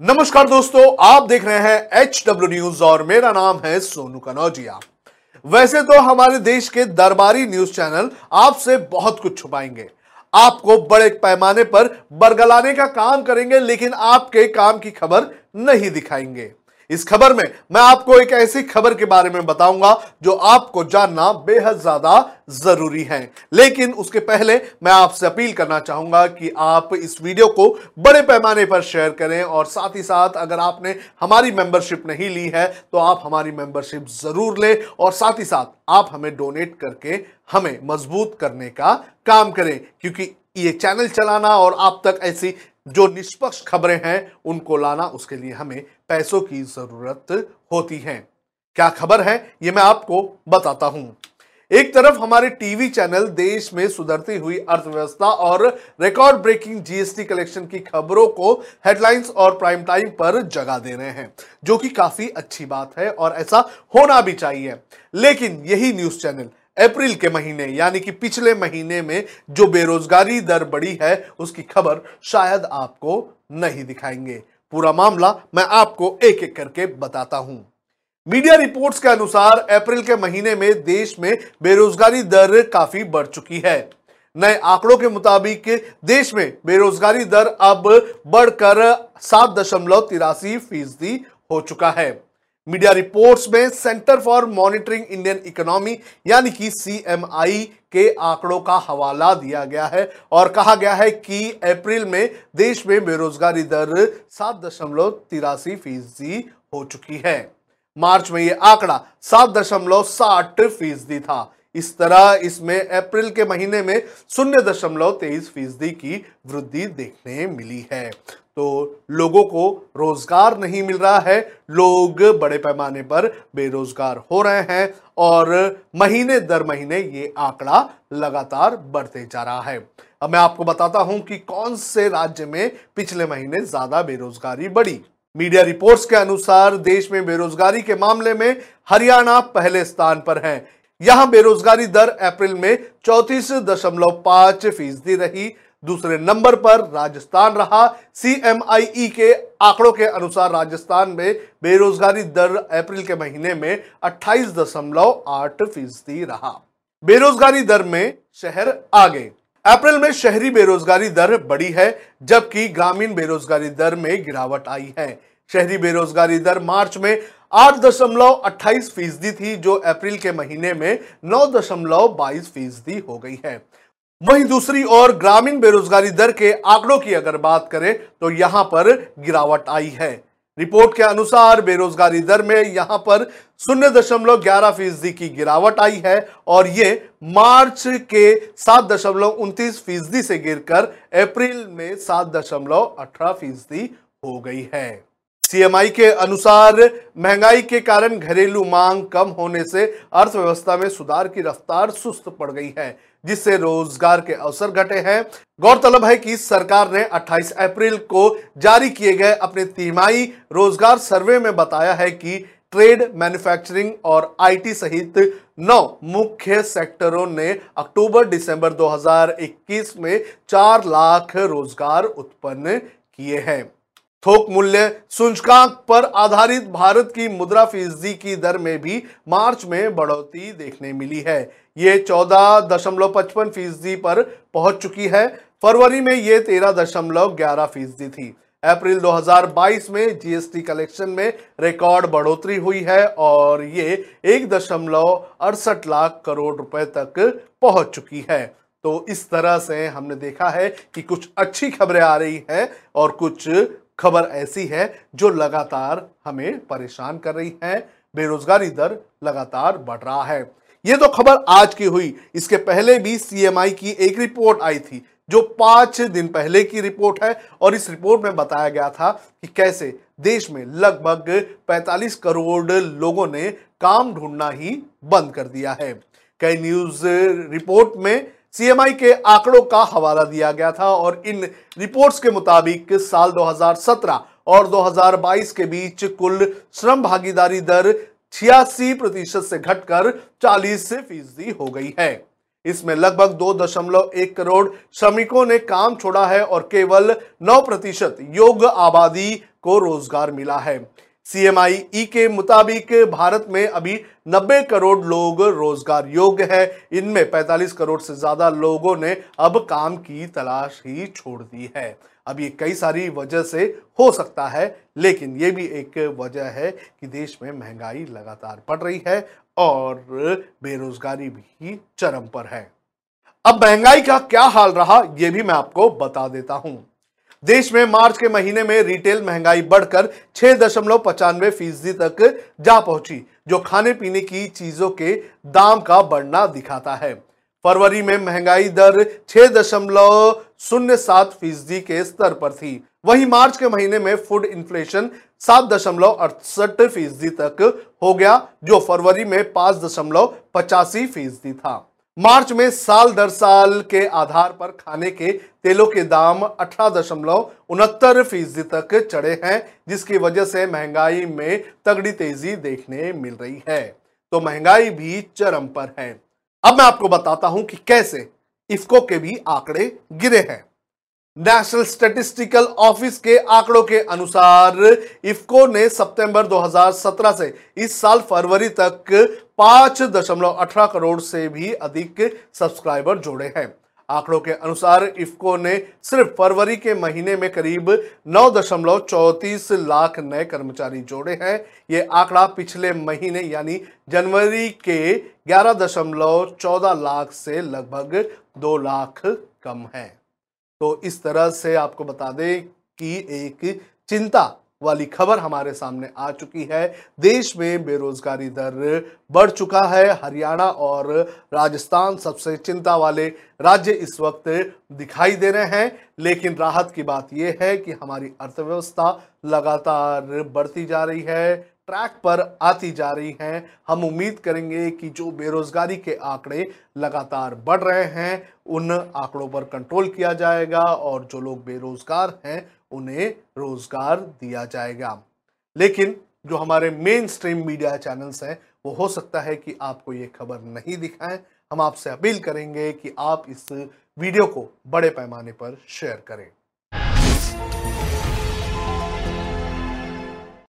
नमस्कार दोस्तों, आप देख रहे हैं एच डब्ल्यू न्यूज़ और मेरा नाम है सोनू कनौजिया। वैसे तो हमारे देश के दरबारी न्यूज़ चैनल आपसे बहुत कुछ छुपाएँगे। आपको बड़े पैमाने पर बरगलाने का काम करेंगे, लेकिन आपके काम की खबर नहीं दिखाएँगे। इस खबर में मैं आपको एक ऐसी खबर के बारे में बताऊँगा जो आपको जानना बेहद ज़्यादा ज़रूरी है। लेकिन उसके पहले मैं आपसे अपील करना चाहूँगा कि आप इस वीडियो को बड़े पैमाने पर शेयर करें और साथ ही साथ अगर आपने हमारी मेंबरशिप नहीं ली है तो आप हमारी मेंबरशिप ज़रूर लें और साथ ही साथ आप हमें डोनेट करके हमें मज़बूत करने का काम करें, क्योंकि ये चैनल चलाना और आप तक ऐसी जो निष्पक्ष खबरें हैं, उनको लाना उसके लिए हमें पैसों की ज़रूरत होती है। क्या खबर है? ये मैं आपको बताता हूँ। एक तरफ़ हमारे टीवी चैनल देश में सुधरती हुई अर्थव्यवस्था और रिकॉर्ड ब्रेकिंग जीएसटी कलेक्शन की खबरों को हेडलाइंस और प्राइम टाइम पर जगह दे रहे हैं, जो कि काफ़ी अच्छी बात है और ऐसा होना भी चाहिए। लेकिन यही न्यूज़ चैनल अप्रैल के महीने, यानी कि पिछले महीने में जो बेरोजगारी दर बढ़ी है, उसकी खबर शायद आपको नहीं दिखाएँगे। पूरा मामला मैं आपको एक एक करके बताता हूँ। मीडिया रिपोर्ट्स के अनुसार अप्रैल के महीने में देश में बेरोजगारी दर काफ़ी बढ़ चुकी है। नए आंकड़ों के मुताबिक देश में बेरोजगारी दर अब बढ़कर सात दशमलव तिरासी फ़ीसदी हो चुका है। मीडिया रिपोर्ट्स में Centre for Monitoring Indian Economy, यानी कि सीएमआई के आंकड़ों का हवाला दिया गया है और कहा गया है कि अप्रैल में देश में बेरोजगारी दर सात दशमलव तिरासी फ़ीसदी हो चुकी है। मार्च में यह आंकड़ा सात दशमलव साठ फ़ीसदी था। इस तरह इसमें अप्रैल के महीने में शून्य दशमलव तेईस फ़ीसदी की वृद्धि देखने मिली है। तो लोगों को रोज़गार नहीं मिल रहा है, लोग बड़े पैमाने पर बेरोजगार हो रहे हैं और महीने दर महीने ये आंकड़ा लगातार बढ़ते जा रहा है। अब मैं आपको बताता हूँ कि कौन से राज्य में पिछले महीने ज़्यादा बेरोजगारी बढ़ी। मीडिया रिपोर्ट्स के अनुसार देश में बेरोजगारी के मामले में हरियाणा पहले स्थान पर है। यहाँ बेरोजगारी दर अप्रैल में चौतीस दशमलव पाँच फ़ीसदी रही। दूसरे नंबर पर राजस्थान रहा। सीएमआईई के आंकड़ों के अनुसार राजस्थान में बेरोजगारी दर अप्रैल के महीने में अट्ठाईस दशमलव आठ फ़ीसदी रहा। बेरोजगारी दर में शहर आगे। अप्रैल में शहरी बेरोजगारी दर बढ़ी है, जबकि ग्रामीण बेरोजगारी दर में गिरावट आई है। शहरी बेरोजगारी दर मार्च में आठ दशमलव अट्ठाईस फ़ीसदी थी, जो अप्रैल के महीने में नौ दशमलव बाईस फ़ीसदी हो गई है। वहीं दूसरी ओर ग्रामीण बेरोजगारी दर के आंकड़ों की अगर बात करें तो यहाँ पर गिरावट आई है। रिपोर्ट के अनुसार बेरोजगारी दर में यहाँ पर शून्य दशमलव ग्यारह फ़ीसदी की गिरावट आई है, और ये मार्च के सात दशमलव उनतीस फ़ीसदी से गिरकर अप्रैल में सात दशमलव अठारह फ़ीसदी हो गई है। सीएमआई के अनुसार महँगाई के कारण घरेलू मांग कम होने से अर्थव्यवस्था में सुधार की रफ्तार सुस्त पड़ गई है, जिससे रोज़गार के अवसर घटे हैं। गौरतलब है कि सरकार ने 28 अप्रैल को जारी किए गए अपने तिमाही रोज़गार सर्वे में बताया है कि ट्रेड, मैन्युफैक्चरिंग और आईटी सहित नौ मुख्य सेक्टरों ने अक्टूबर दिसंबर 2021 में चार लाख रोज़गार उत्पन्न किए हैं। थोक मूल्य सूचकांक पर आधारित भारत की मुद्रा फ़ीसदी की दर में भी मार्च में बढ़ोतरी देखने मिली है। ये चौदह दशमलव पचपन फ़ीसदी पर पहुँच चुकी है। फरवरी में ये तेरह दशमलव ग्यारह फ़ीसदी थी। अप्रैल 2022 में जीएसटी कलेक्शन में रिकॉर्ड बढ़ोतरी हुई है और ये एक दशमलव अड़सठ लाख करोड़ रुपए तक पहुँच चुकी है। तो इस तरह से हमने देखा है कि कुछ अच्छी खबरें आ रही हैं और कुछ खबर ऐसी है जो लगातार हमें परेशान कर रही है। बेरोजगारी दर लगातार बढ़ रहा है। ये तो खबर आज की हुई। इसके पहले भी सीएमआई की एक रिपोर्ट आई थी, जो पाँच दिन पहले की रिपोर्ट है। और इस रिपोर्ट में बताया गया था कि कैसे देश में लगभग 45 करोड़ लोगों ने काम ढूंढना ही बंद कर दिया है। कई न्यूज़ रिपोर्ट में सीएमआई के आंकड़ों का हवाला दिया गया था और इन रिपोर्ट्स के मुताबिक साल 2017 और 2022 के बीच कुल श्रम भागीदारी दर छियासी प्रतिशत से घटकर 40 फ़ीसदी हो गई है। इसमें लगभग दो दशमलव एक करोड़ श्रमिकों ने काम छोड़ा है और केवल नौ प्रतिशत योग्य आबादी को रोज़गार मिला है। सीएमआई के मुताबिक भारत में अभी 90 करोड़ लोग रोज़गार योग्य है। इनमें 45 करोड़ से ज़्यादा लोगों ने अब काम की तलाश ही छोड़ दी है। अब ये कई सारी वजह से हो सकता है, लेकिन ये भी एक वजह है कि देश में महँगाई लगातार बढ़ रही है और बेरोजगारी भी चरम पर है। अब महँगाई का क्या हाल रहा यह भी मैं आपको बता देता हूँ। देश में मार्च के महीने में रिटेल महँगाई बढ़कर छह दशमलव पचानवे फ़ीसदी तक जा पहुँची, जो खाने पीने की चीज़ों के दाम का बढ़ना दिखाता है। फरवरी में महँगाई दर छह दशमलव शून्य सात फ़ीसदी के स्तर पर थी। वहीं मार्च के महीने में फ़ूड इन्फ्लेशन सात दशमलव अड़सठ फ़ीसदी तक हो गया, जो फरवरी में पाँच दशमलव पचासी फ़ीसदी था। मार्च में साल दर साल के आधार पर खाने के तेलों के दाम अठारह दशमलव उनहत्तर फ़ीसदी तक चढ़े हैं, जिसकी वजह से महँगाई में तगड़ी तेज़ी देखने मिल रही है। तो महँगाई भी चरम पर है। अब मैं आपको बताता हूँ कि कैसे इफ्को के भी आंकड़े गिरे हैं। नेशनल स्टेटिस्टिकल ऑफ़िस के आंकड़ों के अनुसार इफ्को ने सितंबर 2017 से इस साल फरवरी तक पाँच दशमलव अठारह करोड़ से भी अधिक सब्सक्राइबर जोड़े हैं। आंकड़ों के अनुसार इफ्को ने सिर्फ़ फरवरी के महीने में करीब नौ दशमलव चौतीस लाख नए कर्मचारी जोड़े हैं। ये आंकड़ा पिछले महीने यानी जनवरी के ग्यारह दशमलव चौदह लाख से लगभग दो लाख कम है। तो इस तरह से आपको बता दें कि एक चिंता वाली खबर हमारे सामने आ चुकी है। देश में बेरोजगारी दर बढ़ चुका है। हरियाणा और राजस्थान सबसे चिंता वाले राज्य इस वक्त दिखाई दे रहे हैं। लेकिन राहत की बात यह है कि हमारी अर्थव्यवस्था लगातार बढ़ती जा रही है। ट्रैक पर आती जा रही हैं। हम उम्मीद करेंगे कि जो बेरोजगारी के आंकड़े लगातार बढ़ रहे हैं, उन आंकड़ों पर कंट्रोल किया जाएगा और जो लोग बेरोजगार हैं, उन्हें रोज़गार दिया जाएगा। लेकिन जो हमारे मेन स्ट्रीम मीडिया चैनल्स हैं, वो हो सकता है कि आपको ये खबर नहीं दिखाएँ। हम आपसे अपील करेंगे कि आप इस वीडियो को बड़े पैमाने पर शेयर करें।